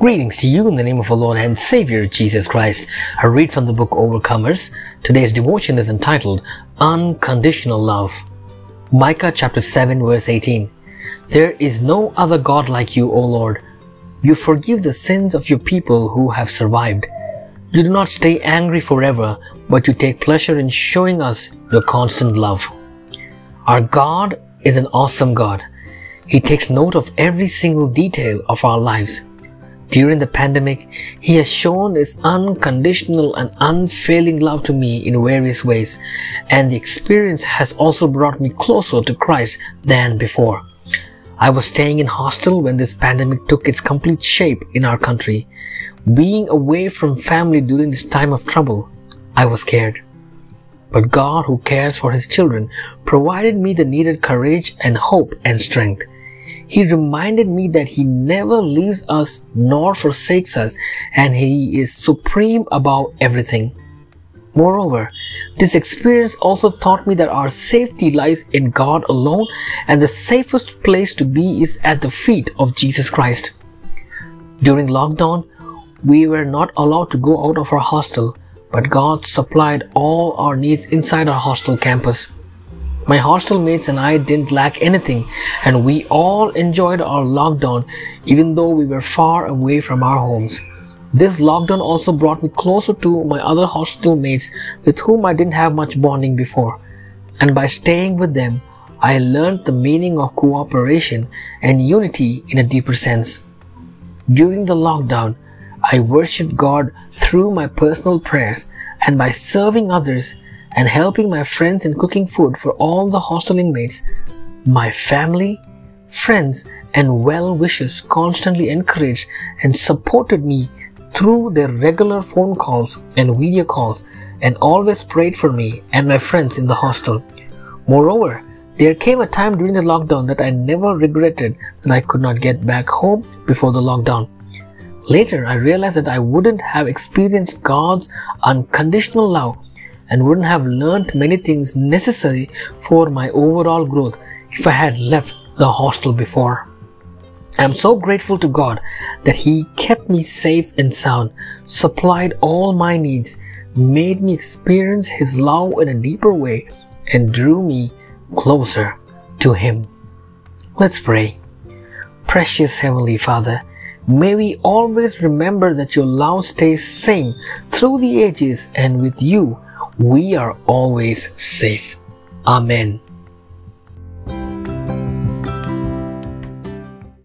Greetings to you in the name of our Lord and Savior Jesus Christ. I read from the book Overcomers. Today's devotion is entitled Unconditional Love. Micah chapter 7 verse 18. There is no other God like you, O Lord. You forgive the sins of your people who have survived. You do not stay angry forever, but you take pleasure in showing us your constant love. Our God is an awesome God. He takes note of every single detail of our lives. During the pandemic, He has shown His unconditional and unfailing love to me in various ways, and the experience has also brought me closer to Christ than before. I was staying in hostel when this pandemic took its complete shape in our country. Being away from family during this time of trouble, I was scared. But God, who cares for His children, provided me the needed courage and hope and strength. He reminded me that He never leaves us nor forsakes us, and He is supreme above everything. Moreover, this experience also taught me that our safety lies in God alone, and the safest place to be is at the feet of Jesus Christ. During lockdown, we were not allowed to go out of our hostel, but God supplied all our needs inside our hostel campus. My hostel mates and I didn't lack anything, and we all enjoyed our lockdown even though we were far away from our homes. This lockdown also brought me closer to my other hostel mates with whom I didn't have much bonding before. And by staying with them, I learned the meaning of cooperation and unity in a deeper sense. During the lockdown, I worshiped God through my personal prayers and by serving others and helping my friends in cooking food for all the hostel inmates, my family, friends, and well wishers constantly encouraged and supported me through their regular phone calls and video calls and always prayed for me and my friends in the hostel. Moreover, there came a time during the lockdown that I never regretted that I could not get back home before the lockdown. Later, I realized that I wouldn't have experienced God's unconditional love and wouldn't have learned many things necessary for my overall growth if I had left the hostel before. I am so grateful to God that He kept me safe and sound, supplied all my needs, made me experience His love in a deeper way, and drew me closer to Him. Let's pray. Precious Heavenly Father, may we always remember that your love stays same through the ages and with you we are always safe. Amen.